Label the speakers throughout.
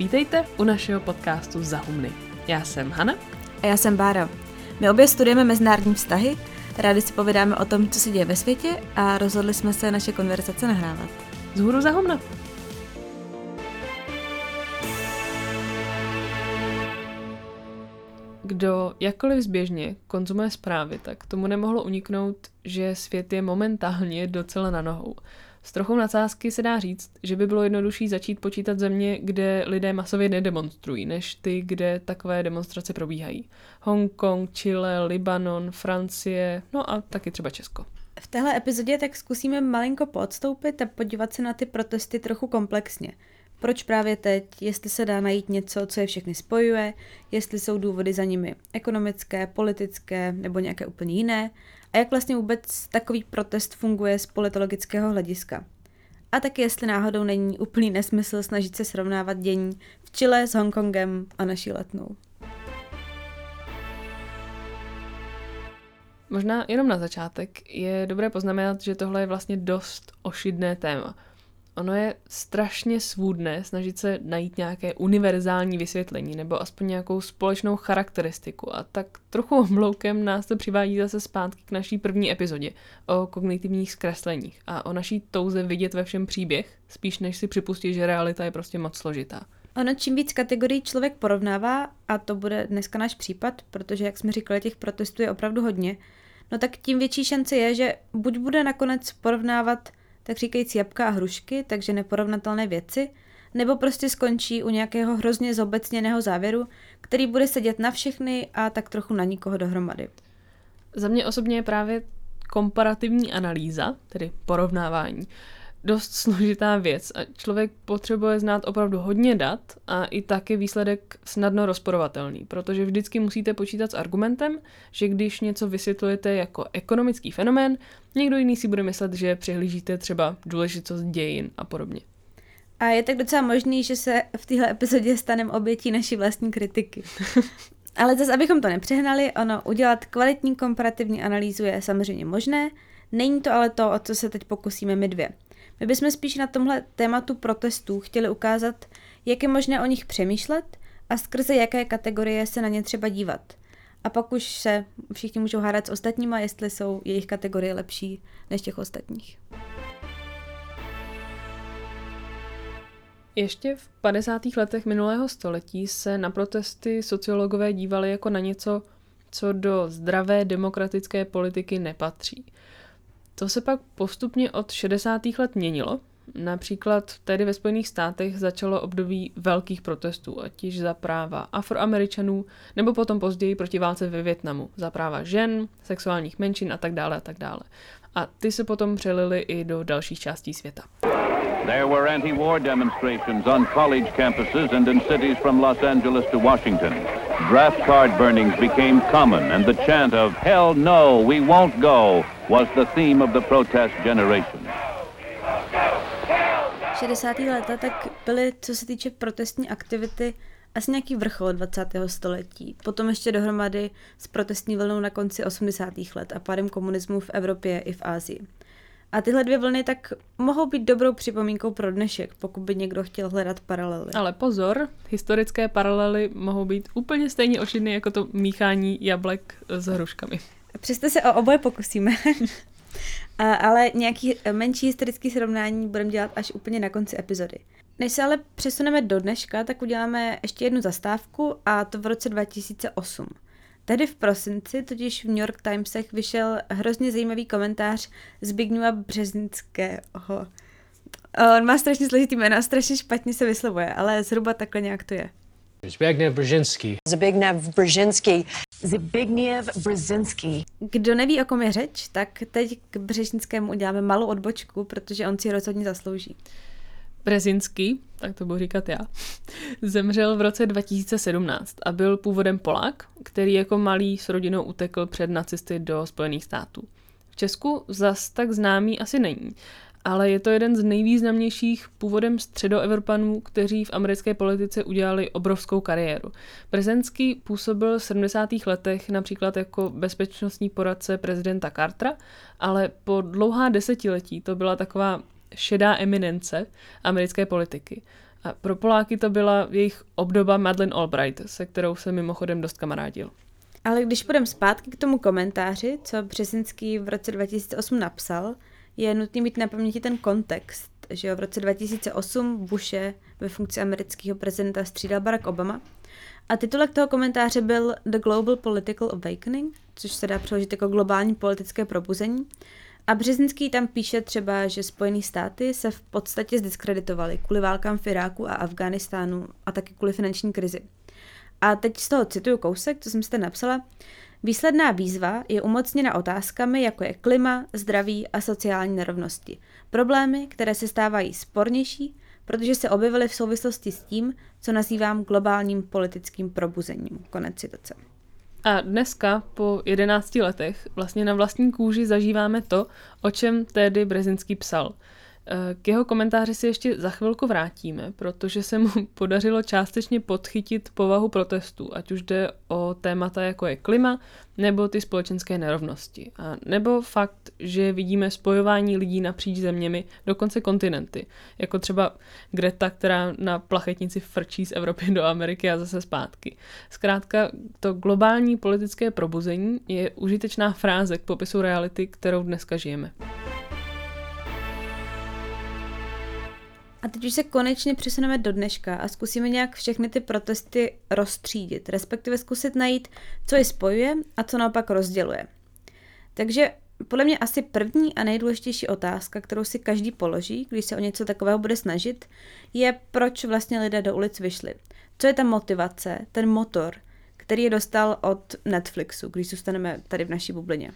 Speaker 1: Vítejte u našeho podcastu Zahumny. Já jsem Hana.
Speaker 2: A já jsem Bára. My obě studujeme mezinárodní vztahy, rádi si povídáme o tom, co se děje ve světě a rozhodli jsme se naše konverzace nahrávat.
Speaker 1: Zhůru Zahumna. Kdo jakkoliv zběžně konzumuje zprávy, tak tomu nemohlo uniknout, že svět je momentálně docela na nohou. S trochou nadsázky se dá říct, že by bylo jednodušší začít počítat země, kde lidé masově nedemonstrují, než ty, kde takové demonstrace probíhají. Hongkong, Chile, Libanon, Francie, no a taky třeba Česko.
Speaker 2: V téhle epizodě tak zkusíme malinko podstoupit a podívat se na ty protesty trochu komplexně. Proč právě teď, jestli se dá najít něco, co je všechny spojuje, jestli jsou důvody za nimi ekonomické, politické nebo nějaké úplně jiné a jak vlastně vůbec takový protest funguje z politologického hlediska. A taky jestli náhodou není úplný nesmysl snažit se srovnávat dění v Chile s Hongkongem a naší letnou.
Speaker 1: Možná jenom na začátek je dobré poznamenat, že tohle je vlastně dost ošidné téma – ono je strašně svůdné snažit se najít nějaké univerzální vysvětlení nebo aspoň nějakou společnou charakteristiku a tak trochu obloukem nás to přivádí zase zpátky k naší první epizodě o kognitivních zkresleních a o naší touze vidět ve všem příběh, spíš než si připustit, že realita je prostě moc složitá.
Speaker 2: Ono čím víc kategorií člověk porovnává, a to bude dneska náš případ, protože jak jsme říkali, těch protestů je opravdu hodně, no tak tím větší šance je, že buď bude nakonec porovnávat tak říkajíc jabka a hrušky, takže neporovnatelné věci, nebo prostě skončí u nějakého hrozně zobecněného závěru, který bude sedět na všechny a tak trochu na nikoho dohromady.
Speaker 1: Za mě osobně je právě komparativní analýza, tedy porovnávání, dost složitá věc a člověk potřebuje znát opravdu hodně dat a i tak je výsledek snadno rozporovatelný, protože vždycky musíte počítat s argumentem, že když něco vysvětlujete jako ekonomický fenomén, někdo jiný si bude myslet, že přihlížíte třeba důležitost dějin a podobně.
Speaker 2: A je tak docela možný, že se v téhle epizodě staneme obětí naší vlastní kritiky. Ale zase, abychom to nepřehnali, ono udělat kvalitní komparativní analýzu je samozřejmě možné, není to ale to, o co se teď pokusíme my dvě. My bychom spíš na tomhle tématu protestů chtěli ukázat, jak je možné o nich přemýšlet a skrze jaké kategorie se na ně třeba dívat. A pak už se všichni můžou hádat s ostatníma, jestli jsou jejich kategorie lepší než těch ostatních.
Speaker 1: Ještě v 50. letech minulého století se na protesty sociologové dívali jako na něco, co do zdravé demokratické politiky nepatří. To se pak postupně od 60. let měnilo. Například tedy ve Spojených státech začalo období velkých protestů, ať již za práva afroameričanů, nebo potom později proti válce ve Větnamu, za práva žen, sexuálních menšin a tak dále a tak dále. A ty se potom přelily i do dalších částí světa. There were anti-war demonstrations on college campuses and in cities from Los Angeles to Washington. Draft card burnings became common and the chant of hell no, we won't go was the theme of the protest generation.
Speaker 2: 60. leta tak byly, co se týče protestní aktivity, asi nějaký vrchol 20. století. Potom ještě dohromady s protestní vlnou na konci 80. let a pádem komunismu v Evropě i v Ázii. A tyhle dvě vlny tak mohou být dobrou připomínkou pro dnešek, pokud by někdo chtěl hledat paralely.
Speaker 1: Ale pozor, historické paralely mohou být úplně stejně ošidné jako to míchání jablek s hruškami.
Speaker 2: Přesto se o oboje pokusíme. a, ale nějaký menší historický srovnání budeme dělat až úplně na konci epizody. Než se ale přesuneme do dneška, tak uděláme ještě jednu zastávku a to v roce 2008. Tehdy v prosinci totiž v New York Timesech vyšel hrozně zajímavý komentář Zbigniewa Březinského. On má strašně složitý jméno a strašně špatně se vyslovuje, ale zhruba takhle nějak to je. Zbigniew Brzezinski. Zbigniew Brzezinski. Zbigniew Brzezinski. Kdo neví, o kom je řeč, tak teď k Břežinskému uděláme malou odbočku, protože on si rozhodně zaslouží.
Speaker 1: Brezinský, tak to budu říkat já, zemřel v roce 2017 a byl původem Polák, který jako malý s rodinou utekl před nacisty do Spojených států. V Česku zas tak známý asi není, ale je to jeden z nejvýznamnějších původem středoevropanů, kteří v americké politice udělali obrovskou kariéru. Prezenský působil v 70. letech například jako bezpečnostní poradce prezidenta Cartera, ale po dlouhá desetiletí to byla taková šedá eminence americké politiky. A pro Poláky to byla jejich obdoba Madeleine Albright, se kterou se mimochodem dost kamarádil.
Speaker 2: Ale když půjdeme zpátky k tomu komentáři, co Březinský v roce 2008 napsal, je nutný mít na paměti ten kontext, že v roce 2008 Bushe ve funkci amerického prezidenta střídal Barack Obama a titulek toho komentáře byl The Global Political Awakening, což se dá přeložit jako globální politické probuzení. A Březinský tam píše třeba, že Spojené státy se v podstatě zdiskreditovaly kvůli válkám v Iráku a Afghánistánu a taky kvůli finanční krizi. A teď z toho cituju kousek, co jsem si napsala. Výsledná výzva je umocněna otázkami, jako je klima, zdraví a sociální nerovnosti. Problémy, které se stávají spornější, protože se objevily v souvislosti s tím, co nazývám globálním politickým probuzením. Konec citace.
Speaker 1: A dneska, po 11 letech, vlastně na vlastní kůži zažíváme to, o čem tehdy Brezinský psal – k jeho komentáři si ještě za chvilku vrátíme, protože se mu podařilo částečně podchytit povahu protestů, ať už jde o témata jako je klima nebo ty společenské nerovnosti. A nebo fakt, že vidíme spojování lidí napříč zeměmi, dokonce kontinenty, jako třeba Greta, která na plachetnici frčí z Evropy do Ameriky a zase zpátky. Zkrátka, to globální politické probuzení je užitečná fráze k popisu reality, kterou dneska žijeme.
Speaker 2: A teď už se konečně přesuneme do dneška a zkusíme nějak všechny ty protesty rozstřídit, respektive zkusit najít, co je spojuje a co naopak rozděluje. Takže podle mě asi první a nejdůležitější otázka, kterou si každý položí, když se o něco takového bude snažit, je, proč vlastně lidé do ulic vyšli. Co je ta motivace, ten motor, který je dostal od Netflixu, když zůstaneme tady v naší bublině.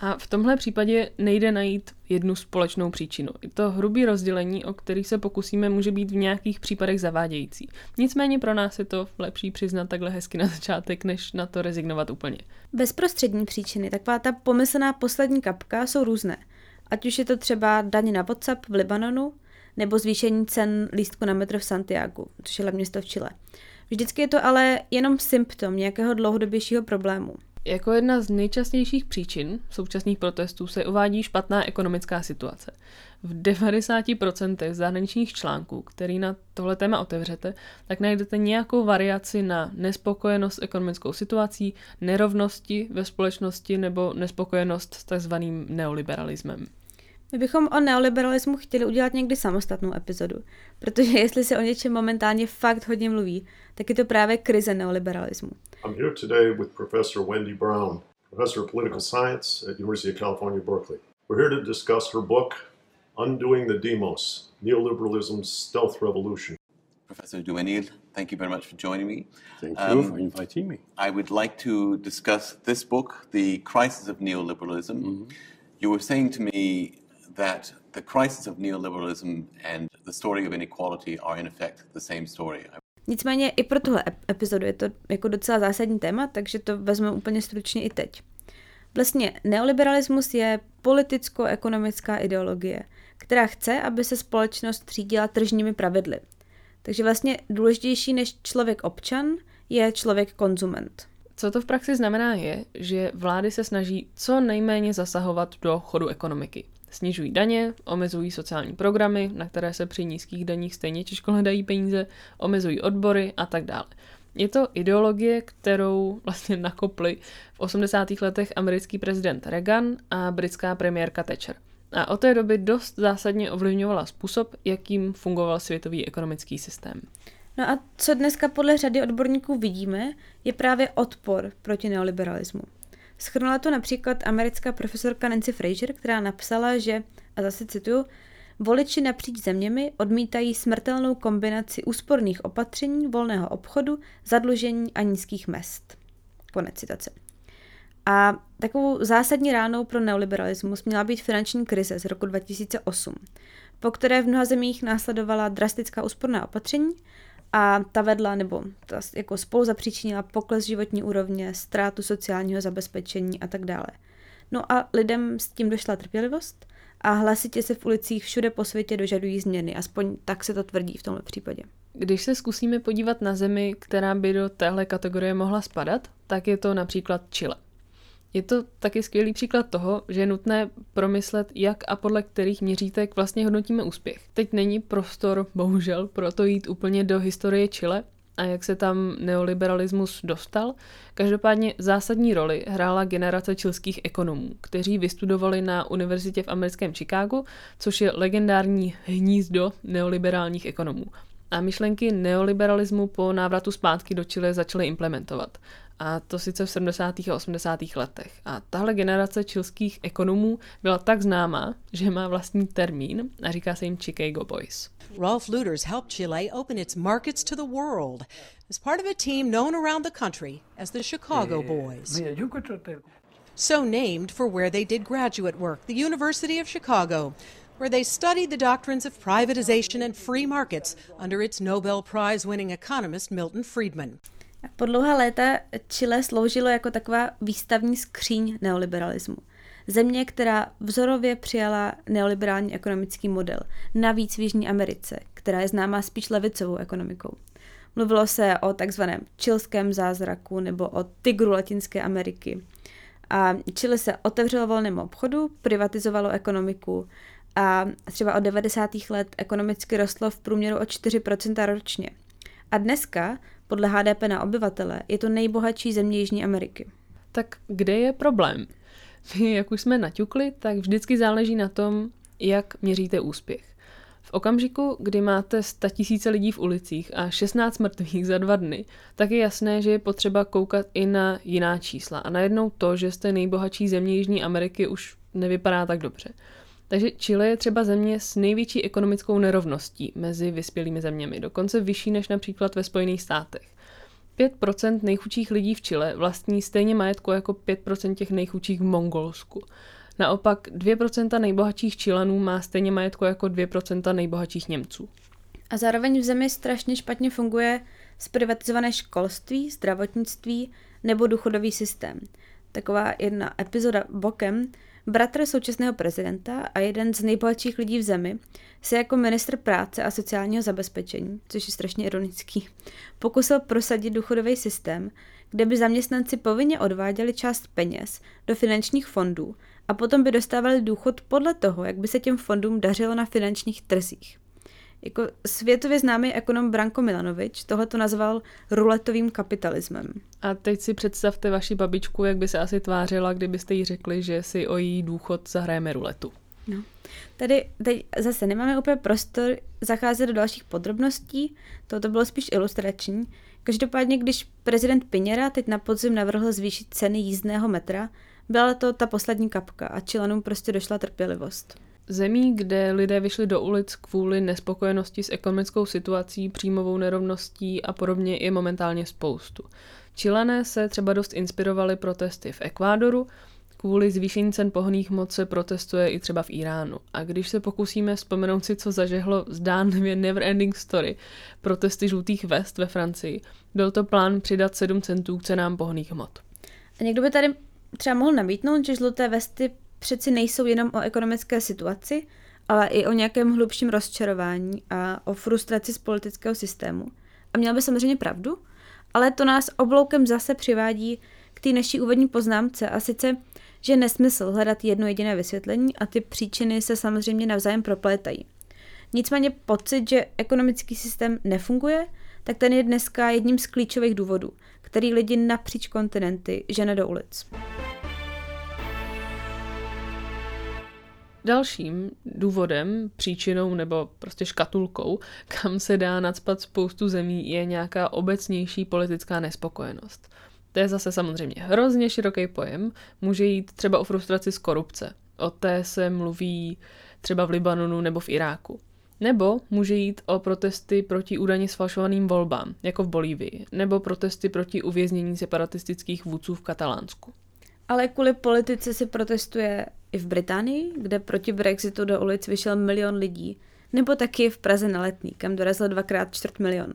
Speaker 1: A v tomhle případě nejde najít jednu společnou příčinu. I to hrubý rozdělení, o který se pokusíme, může být v nějakých případech zavádějící. Nicméně pro nás je to lepší přiznat takhle hezky na začátek, než na to rezignovat úplně.
Speaker 2: Bezprostřední příčiny, taková ta pomyslná poslední kapka, jsou různé. Ať už je to třeba daň na WhatsApp v Libanonu, nebo zvýšení cen lístku na metro v Santiago, což je hlavně město v Chile. Vždycky je to ale jenom symptom nějakého dlouhodobějších problému.
Speaker 1: Jako jedna z nejčastějších příčin současných protestů se uvádí špatná ekonomická situace. V 90% zahraničních článků, který na tohle téma otevřete, tak najdete nějakou variaci na nespokojenost s ekonomickou situací, nerovnosti ve společnosti nebo nespokojenost s takzvaným neoliberalismem.
Speaker 2: My bychom o neoliberalismu chtěli udělat někdy samostatnou epizodu, protože jestli se o něčem momentálně fakt hodně mluví, tak je to právě krize neoliberalismu.
Speaker 3: I'm here today with Professor Wendy Brown, Professor of Political Science at University of California, Berkeley. We're here to discuss her book, Undoing the Demos, Neoliberalism's Stealth Revolution.
Speaker 4: Professor Duenil, thank you very much for joining me.
Speaker 5: Thank you um, for inviting me.
Speaker 4: I would like to discuss this book, The Crisis of Neoliberalism. Mm-hmm. You were saying to me that the crisis of neoliberalism and the story of inequality are in effect the same story.
Speaker 2: Nicméně i pro tuhle epizodu je to jako docela zásadní téma, takže to vezmu úplně stručně i teď. Vlastně neoliberalismus je politicko-ekonomická ideologie, která chce, aby se společnost řídila tržními pravidly. Takže vlastně důležitější než člověk občan je člověk konzument.
Speaker 1: Co to v praxi znamená je, že vlády se snaží co nejméně zasahovat do chodu ekonomiky. Snižují daně, omezují sociální programy, na které se při nízkých daních stejně těžko hledají peníze, omezují odbory a tak dále. Je to ideologie, kterou vlastně nakopli v 80. letech americký prezident Reagan a britská premiérka Thatcher. A od té doby dost zásadně ovlivňovala způsob, jakým fungoval světový ekonomický systém.
Speaker 2: No a co dneska podle řady odborníků vidíme, je právě odpor proti neoliberalismu. Schrnula to například americká profesorka Nancy Fraser, která napsala, že, a zase cituju, voliči napříč zeměmi odmítají smrtelnou kombinaci úsporných opatření, volného obchodu, zadlužení a nízkých mest. Konec citace. A takovou zásadní ránou pro neoliberalismus měla být finanční krize z roku 2008, po které v mnoha zemích následovala drastická úsporná opatření a ta vedla nebo ta jako spolu zapříčinila pokles životní úrovně, ztrátu sociálního zabezpečení a tak dále. No a lidem s tím došla trpělivost a hlasitě se v ulicích všude po světě dožadují změny, aspoň tak se to tvrdí v tomto případě.
Speaker 1: Když se zkusíme podívat na zemi, která by do téhle kategorie mohla spadat, tak je to například Chile. Je to taky skvělý příklad toho, že je nutné promyslet, jak a podle kterých měřítek vlastně hodnotíme úspěch. Teď není prostor, bohužel, pro to jít úplně do historie Chile, a jak se tam neoliberalismus dostal. Každopádně zásadní roli hrála generace čilských ekonomů, kteří vystudovali na univerzitě v americkém Chicagu, což je legendární hnízdo neoliberálních ekonomů. A myšlenky neoliberalismu po návratu zpátky do Chile začaly implementovat. A to sice v 70. a 80. letech. A tahle generace čilských ekonomů byla tak známá, že má vlastní termín a říká se jim Chicago Boys.
Speaker 6: Rolf Luders helped Chile open its markets to the world as part of a team known around the country as the Chicago Boys. So named for where they did graduate work, the University of Chicago, where they studied the doctrines of privatization and free markets under its Nobel Prize winning economist Milton Friedman.
Speaker 2: Po dlouhá léta Chile sloužilo jako taková výstavní skříň neoliberalismu. Země, která vzorově přijala neoliberální ekonomický model, navíc v Jižní Americe, která je známá spíš levicovou ekonomikou. Mluvilo se o takzvaném čilském zázraku nebo o tygru Latinské Ameriky. A Chile se otevřelo volnému obchodu, privatizovalo ekonomiku a třeba od 90. let ekonomicky rostlo v průměru o 4% ročně. A dneska, podle HDP na obyvatele, je to nejbohatší země Jižní Ameriky.
Speaker 1: Tak kde je problém? jak už jsme naťukli, tak vždycky záleží na tom, jak měříte úspěch. V okamžiku, kdy máte 100 tisíce lidí v ulicích a 16 mrtvých za dva dny, tak je jasné, že je potřeba koukat i na jiná čísla. A najednou to, že jste nejbohatší země Jižní Ameriky, už nevypadá tak dobře. Takže Chile je třeba země s největší ekonomickou nerovností mezi vyspělými zeměmi, dokonce vyšší než například ve Spojených státech. 5% nejchudších lidí v Chile vlastní stejně majetku jako 5% těch nejchudších v Mongolsku. Naopak 2% nejbohatších Čilanů má stejně majetku jako 2% nejbohatších Němců.
Speaker 2: A zároveň v zemi strašně špatně funguje zprivatizované školství, zdravotnictví nebo důchodový systém. Taková jedna epizoda bokem Bratr současného prezidenta a jeden z nejbohatších lidí v zemi se jako ministr práce a sociálního zabezpečení, což je strašně ironický, pokusil prosadit důchodový systém, kde by zaměstnanci povinně odváděli část peněz do finančních fondů a potom by dostávali důchod podle toho, jak by se těm fondům dařilo na finančních trzích. Jako světově známý ekonom Branko Milanovič tohle to nazval ruletovým kapitalismem.
Speaker 1: A teď si představte vaši babičku, jak by se asi tvářila, kdybyste jí řekli, že si o její důchod zahrajeme ruletu.
Speaker 2: No. Tady teď zase nemáme úplně prostor zacházet do dalších podrobností, toto bylo spíš ilustrační. Každopádně, když prezident Piněra teď na podzim navrhl zvýšit ceny jízdného metra, byla to ta poslední kapka a Čilanům prostě došla trpělivost.
Speaker 1: Zemí, kde lidé vyšli do ulic kvůli nespokojenosti s ekonomickou situací, příjmovou nerovností a podobně je momentálně spoustu. Čilané se třeba dost inspirovali protesty v Ekvádoru, kvůli zvýšení cen pohonných moc se protestuje i třeba v Iránu. A když se pokusíme vzpomenout si, co zažehlo zdánlivě Never Ending Story, protesty žlutých vest ve Francii, byl to plán přidat 7 centů k cenám pohonných hmot.
Speaker 2: A někdo by tady třeba mohl namítnout, že žluté vesty přeci nejsou jenom o ekonomické situaci, ale i o nějakém hlubším rozčarování a o frustraci z politického systému. A měl by samozřejmě pravdu, ale to nás obloukem zase přivádí k té naší úvodní poznámce a sice, že nesmysl hledat jedno jediné vysvětlení a ty příčiny se samozřejmě navzájem proplétají. Nicméně pocit, že ekonomický systém nefunguje, tak ten je dneska jedním z klíčových důvodů, který lidi napříč kontinenty žene do ulic.
Speaker 1: Dalším důvodem, příčinou nebo prostě škatulkou, kam se dá nadspat spoustu zemí, je nějaká obecnější politická nespokojenost. To je zase samozřejmě hrozně široký pojem. Může jít třeba o frustraci z korupce. O té se mluví třeba v Libanonu nebo v Iráku. Nebo může jít o protesty proti údajně sfalšovaným volbám, jako v Bolívii, nebo protesty proti uvěznění separatistických vůdců v Katalánsku.
Speaker 2: Ale kvůli politice se protestuje i v Británii, kde proti Brexitu do ulic vyšel milion lidí, nebo taky v Praze na letní, kam dorazil dvakrát čtvrt milion.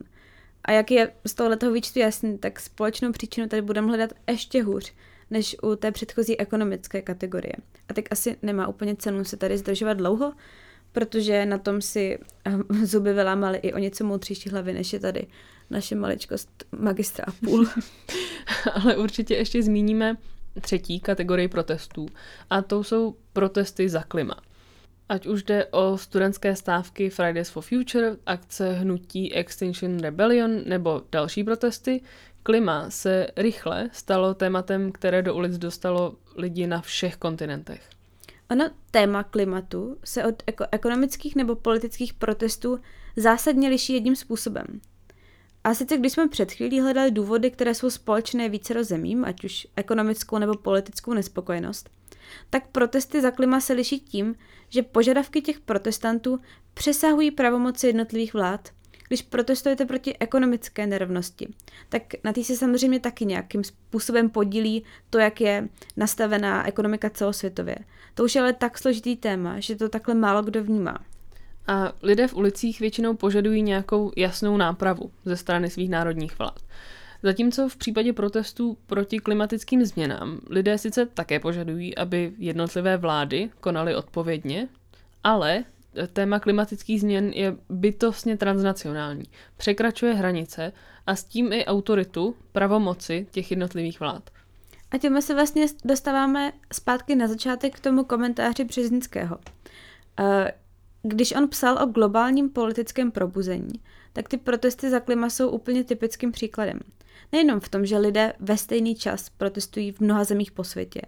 Speaker 2: A jak je z tohoto výčtu jasný, tak společnou příčinu tady budeme hledat ještě hůř, než u té předchozí ekonomické kategorie. A tak asi nemá úplně cenu se tady zdržovat dlouho, protože na tom si zuby vylámali i o něco moudřejší hlavy, než je tady naše maličkost magistra a půl.
Speaker 1: Ale určitě ještě zmíníme třetí kategorii protestů a to jsou protesty za klima. Ať už jde o studentské stávky Fridays for Future, akce hnutí Extinction Rebellion nebo další protesty, klima se rychle stalo tématem, které do ulic dostalo lidi na všech kontinentech.
Speaker 2: Ono téma klimatu se od ekonomických nebo politických protestů zásadně liší jedním způsobem. A sice když jsme před chvílí hledali důvody, které jsou společné více zemím, ať už ekonomickou nebo politickou nespokojenost, tak protesty za klima se liší tím, že požadavky těch protestantů přesahují pravomoci jednotlivých vlád. Když protestujete proti ekonomické nerovnosti, tak na té se samozřejmě taky nějakým způsobem podílí to, jak je nastavená ekonomika celosvětově. To už je ale tak složitý téma, že to takhle málo kdo vnímá.
Speaker 1: A lidé v ulicích většinou požadují nějakou jasnou nápravu ze strany svých národních vlád. Zatímco v případě protestů proti klimatickým změnám lidé sice také požadují, aby jednotlivé vlády konaly odpovědně, ale téma klimatických změn je bytostně transnacionální, překračuje hranice a s tím i autoritu, pravomoci těch jednotlivých vlád.
Speaker 2: A tím se vlastně dostáváme zpátky na začátek k tomu komentáři Březnického. Když on psal o globálním politickém probuzení, tak ty protesty za klima jsou úplně typickým příkladem. Nejenom v tom, že lidé ve stejný čas protestují v mnoha zemích po světě,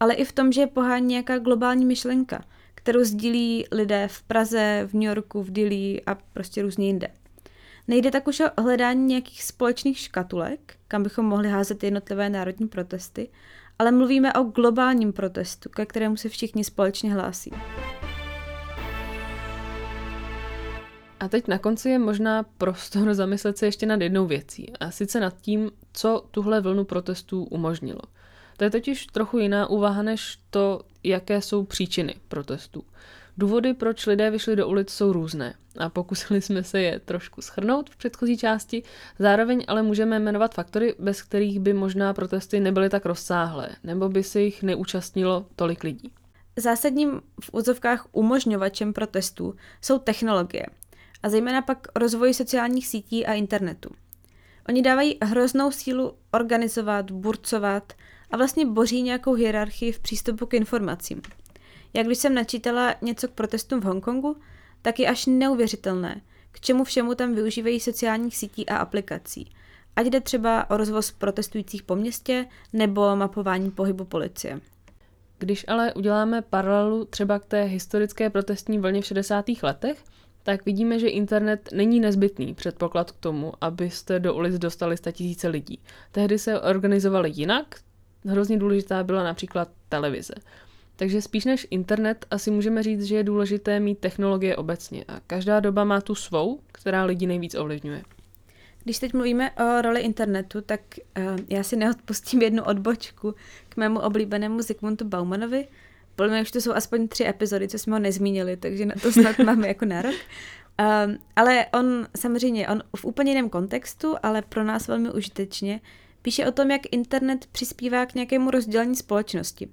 Speaker 2: ale i v tom, že je pohání nějaká globální myšlenka, kterou sdílí lidé v Praze, v New Yorku, v Dili a prostě různě jinde. Nejde tak už o hledání nějakých společných škatulek, kam bychom mohli házet jednotlivé národní protesty, ale mluvíme o globálním protestu, ke kterému se všichni společně hlásí.
Speaker 1: A teď na konci je možná prostor zamyslet se ještě nad jednou věcí, a sice nad tím, co tuhle vlnu protestů umožnilo. To je totiž trochu jiná úvaha než to, jaké jsou příčiny protestů. Důvody, proč lidé vyšli do ulic, jsou různé a pokusili jsme se je trošku schrnout v předchozí části, zároveň ale můžeme jmenovat faktory, bez kterých by možná protesty nebyly tak rozsáhlé, nebo by se jich neúčastnilo tolik lidí.
Speaker 2: Zásadním v úzovkách umožňovačem protestů jsou technologie – a zejména pak rozvoj sociálních sítí a internetu. Oni dávají hroznou sílu organizovat, burcovat a vlastně boří nějakou hierarchii v přístupu k informacím. Jak když jsem načítala něco k protestům v Hongkongu, tak je až neuvěřitelné, k čemu všemu tam využívají sociálních sítí a aplikací. Ať jde třeba o rozvoz protestujících po městě nebo mapování pohybu policie.
Speaker 1: Když ale uděláme paralelu třeba k té historické protestní vlně v 60. letech, tak vidíme, že internet není nezbytný předpoklad k tomu, abyste do ulic dostali tisíce lidí. Tehdy se organizovali jinak, hrozně důležitá byla například televize. Takže spíš než internet asi můžeme říct, že je důležité mít technologie obecně a každá doba má tu svou, která lidi nejvíc ovlivňuje.
Speaker 2: Když teď mluvíme o roli internetu, tak uh, já si neodpustím jednu odbočku k mému oblíbenému Zygmuntu Baumanovi, podle mě už to jsou aspoň tři epizody, co jsme ho nezmínili, takže na to snad máme jako nárok. Um, ale on samozřejmě, on v úplně jiném kontextu, ale pro nás velmi užitečně, píše o tom, jak internet přispívá k nějakému rozdělení společnosti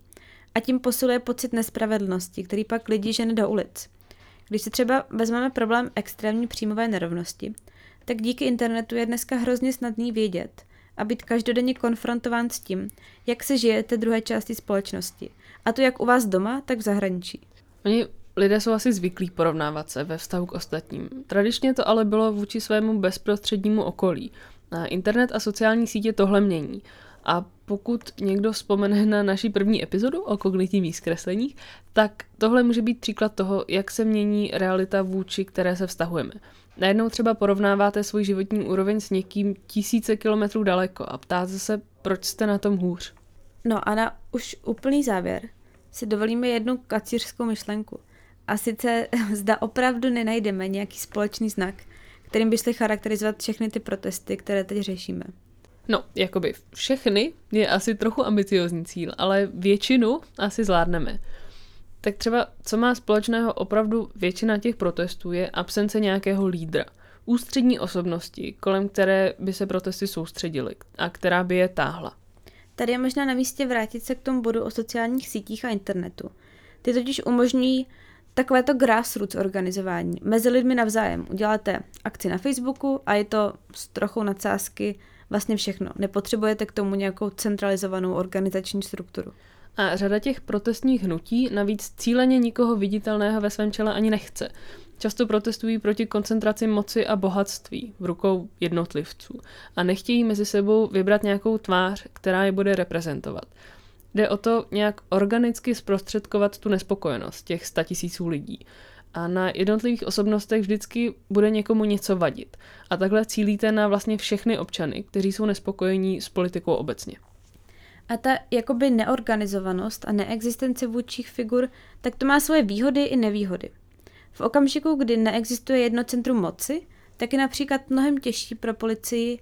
Speaker 2: a tím posiluje pocit nespravedlnosti, který pak lidi žene do ulic. Když si třeba vezmeme problém extrémní příjmové nerovnosti, tak díky internetu je dneska hrozně snadný vědět a být každodenně konfrontován s tím, jak se žije té druhé části společnosti a to jak u vás doma, tak v zahraničí.
Speaker 1: Oni lidé jsou asi zvyklí porovnávat se ve vztahu k ostatním. Tradičně to ale bylo vůči svému bezprostřednímu okolí. A internet a sociální sítě tohle mění. A pokud někdo vzpomene na naší první epizodu o kognitivních zkresleních, tak tohle může být příklad toho, jak se mění realita vůči které se vztahujeme. Najednou třeba porovnáváte svůj životní úroveň s někým tisíce kilometrů daleko a ptáte se, proč jste na tom hůř.
Speaker 2: No a na už úplný závěr si dovolíme jednu kacířskou myšlenku. A sice zda opravdu nenajdeme nějaký společný znak, kterým by šli charakterizovat všechny ty protesty, které teď řešíme.
Speaker 1: No, jakoby všechny je asi trochu ambiciozní cíl, ale většinu asi zvládneme. Tak třeba, co má společného opravdu většina těch protestů, je absence nějakého lídra, ústřední osobnosti, kolem které by se protesty soustředily a která by je táhla.
Speaker 2: Tady je možná na místě vrátit se k tomu bodu o sociálních sítích a internetu. Ty totiž umožňují takovéto grassroots organizování mezi lidmi navzájem. Uděláte akci na Facebooku a je to s trochou nadsázky vlastně všechno. Nepotřebujete k tomu nějakou centralizovanou organizační strukturu.
Speaker 1: A řada těch protestních hnutí navíc cíleně nikoho viditelného ve svém čele ani nechce. Často protestují proti koncentraci moci a bohatství v rukou jednotlivců a nechtějí mezi sebou vybrat nějakou tvář, která je bude reprezentovat. Jde o to nějak organicky zprostředkovat tu nespokojenost těch statisíců lidí. A na jednotlivých osobnostech vždycky bude někomu něco vadit. A takhle cílíte na vlastně všechny občany, kteří jsou nespokojení s politikou obecně.
Speaker 2: A ta jakoby neorganizovanost a neexistence vůdčích figur, tak to má svoje výhody i nevýhody. V okamžiku, kdy neexistuje jedno centrum moci, tak je například mnohem těžší pro policii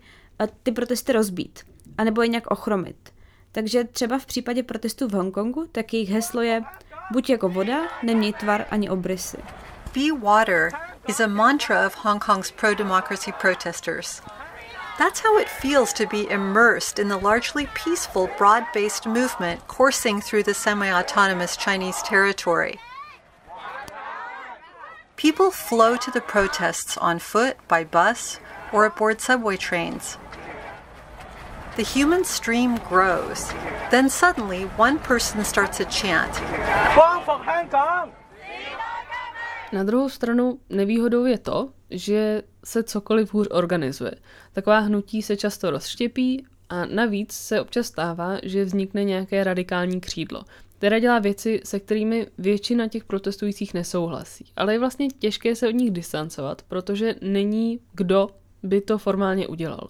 Speaker 2: ty protesty rozbít, anebo je nějak ochromit. Takže třeba v případě protestů v Hongkongu, tak jejich heslo je buď jako voda, neměj tvar ani obrysy.
Speaker 7: Be water is a mantra of Hong Kong's pro-democracy protesters. That's how it feels to be immersed in the largely peaceful, broad based movement coursing through the semi autonomous Chinese territory. People flow to the protests on foot, by bus, or aboard subway trains. The human stream grows. Then suddenly, one person starts a chant.
Speaker 1: Na druhou stranu nevýhodou je to, že se cokoliv hůř organizuje. Taková hnutí se často rozštěpí a navíc se občas stává, že vznikne nějaké radikální křídlo, které dělá věci, se kterými většina těch protestujících nesouhlasí. Ale je vlastně těžké se od nich distancovat, protože není kdo by to formálně udělal.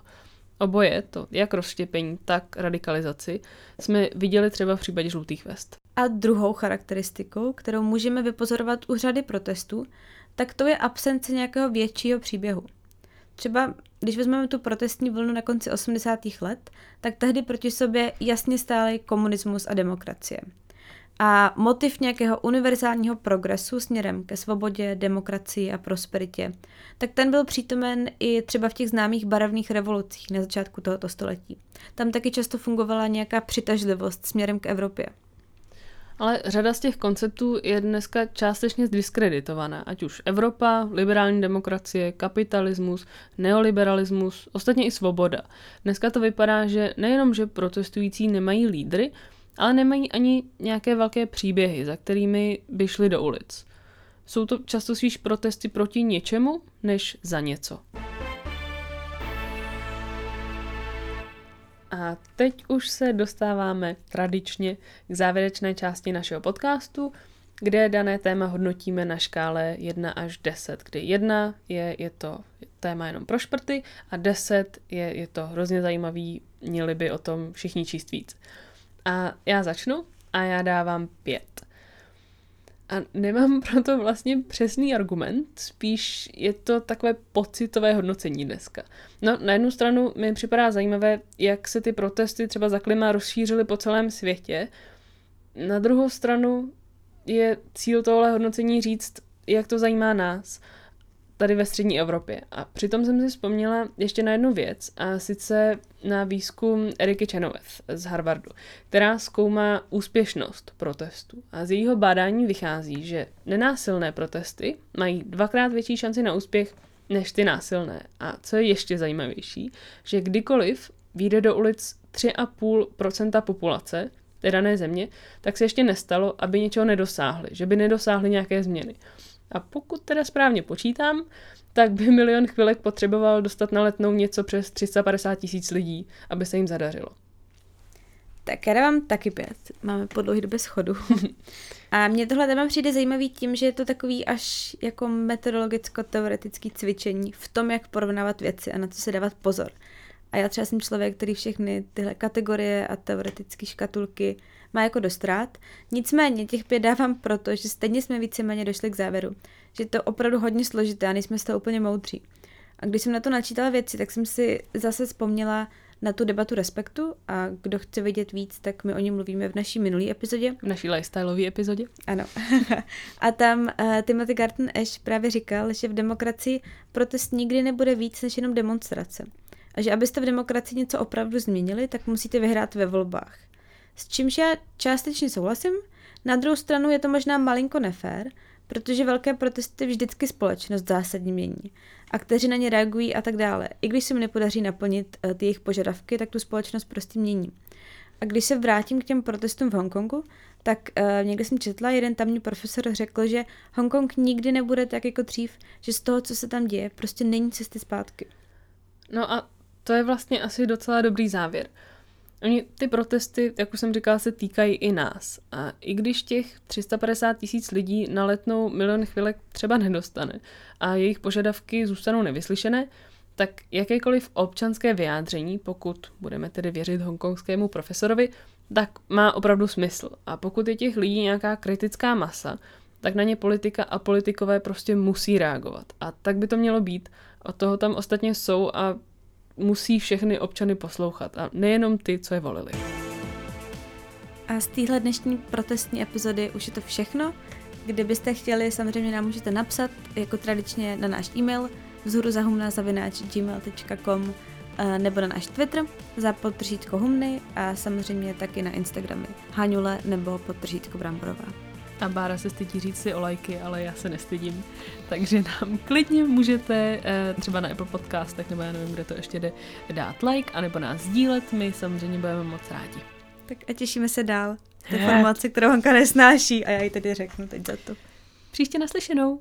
Speaker 1: Oboje, to jak rozštěpení, tak radikalizaci, jsme viděli třeba v případě žlutých vest.
Speaker 2: A druhou charakteristikou, kterou můžeme vypozorovat u řady protestů, tak to je absence nějakého většího příběhu. Třeba když vezmeme tu protestní vlnu na konci 80. let, tak tehdy proti sobě jasně stály komunismus a demokracie. A motiv nějakého univerzálního progresu směrem ke svobodě, demokracii a prosperitě, tak ten byl přítomen i třeba v těch známých barevných revolucích na začátku tohoto století. Tam taky často fungovala nějaká přitažlivost směrem k Evropě.
Speaker 1: Ale řada z těch konceptů je dneska částečně zdiskreditovaná, ať už Evropa, liberální demokracie, kapitalismus, neoliberalismus, ostatně i svoboda. Dneska to vypadá, že nejenom, že protestující nemají lídry, ale nemají ani nějaké velké příběhy, za kterými by šli do ulic. Jsou to často spíš protesty proti něčemu, než za něco. A teď už se dostáváme tradičně k závěrečné části našeho podcastu, kde dané téma hodnotíme na škále 1 až 10, kdy 1 je, je to téma jenom pro šprty a 10 je, je to hrozně zajímavý, měli by o tom všichni číst víc. A já začnu a já dávám 5. A nemám proto vlastně přesný argument, spíš je to takové pocitové hodnocení dneska. No, na jednu stranu mi připadá zajímavé, jak se ty protesty třeba za klima rozšířily po celém světě. Na druhou stranu je cíl tohle hodnocení říct, jak to zajímá nás tady ve střední Evropě. A přitom jsem si vzpomněla ještě na jednu věc, a sice na výzkum Eriky Chenoweth z Harvardu, která zkoumá úspěšnost protestů. A z jejího bádání vychází, že nenásilné protesty mají dvakrát větší šanci na úspěch než ty násilné. A co je ještě zajímavější, že kdykoliv vyjde do ulic 3,5% populace té dané země, tak se ještě nestalo, aby něčeho nedosáhli, že by nedosáhli nějaké změny. A pokud teda správně počítám, tak by milion chvilek potřeboval dostat na letnou něco přes 350 tisíc lidí, aby se jim zadařilo.
Speaker 2: Tak já dávám taky pět. Máme po dlouhé době schodu. A mně tohle téma přijde zajímavý tím, že je to takový až jako metodologicko-teoretický cvičení v tom, jak porovnávat věci a na co se dávat pozor. A já třeba jsem člověk, který všechny tyhle kategorie a teoretické škatulky má jako dost rád. Nicméně těch pět dávám proto, že stejně jsme víceméně došli k závěru, že to opravdu hodně složité a nejsme z toho úplně moudří. A když jsem na to načítala věci, tak jsem si zase vzpomněla na tu debatu respektu a kdo chce vědět víc, tak my o ní mluvíme v naší minulý epizodě.
Speaker 1: V naší lifestyleové epizodě.
Speaker 2: Ano. a tam uh, Timothy Garton Ash právě říkal, že v demokracii protest nikdy nebude víc než jenom demonstrace. A že abyste v demokracii něco opravdu změnili, tak musíte vyhrát ve volbách. S čímž já částečně souhlasím, na druhou stranu je to možná malinko nefér, protože velké protesty vždycky společnost zásadně mění. A kteří na ně reagují a tak dále. I když se mi nepodaří naplnit uh, ty jejich požadavky, tak tu společnost prostě mění. A když se vrátím k těm protestům v Hongkongu, tak uh, někde jsem četla, jeden tamní profesor řekl, že Hongkong nikdy nebude tak jako dřív, že z toho, co se tam děje, prostě není cesty zpátky.
Speaker 1: No a to je vlastně asi docela dobrý závěr. Oni, ty protesty, jak už jsem říkala, se týkají i nás. A i když těch 350 tisíc lidí na letnou milion chvilek třeba nedostane a jejich požadavky zůstanou nevyslyšené, tak jakékoliv občanské vyjádření, pokud budeme tedy věřit hongkongskému profesorovi, tak má opravdu smysl. A pokud je těch lidí nějaká kritická masa, tak na ně politika a politikové prostě musí reagovat. A tak by to mělo být. Od toho tam ostatně jsou a musí všechny občany poslouchat. A nejenom ty, co je volili.
Speaker 2: A z téhle dnešní protestní epizody už je to všechno. Kdybyste chtěli, samozřejmě nám můžete napsat, jako tradičně na náš e-mail vzhoruzahumna.gmail.com eh, nebo na náš Twitter za podtržítko humny a samozřejmě taky na Instagramy Haňule nebo podtržítko Bramborová.
Speaker 1: A Bára se stydí říct si o lajky, ale já se nestydím. Takže nám klidně můžete eh, třeba na Apple Podcastech, nebo já nevím, kde to ještě jde, dát like, anebo nás sdílet, my samozřejmě budeme moc rádi.
Speaker 2: Tak a těšíme se dál. To formace, kterou Hanka nesnáší a já ji tedy řeknu teď za to.
Speaker 1: Příště naslyšenou.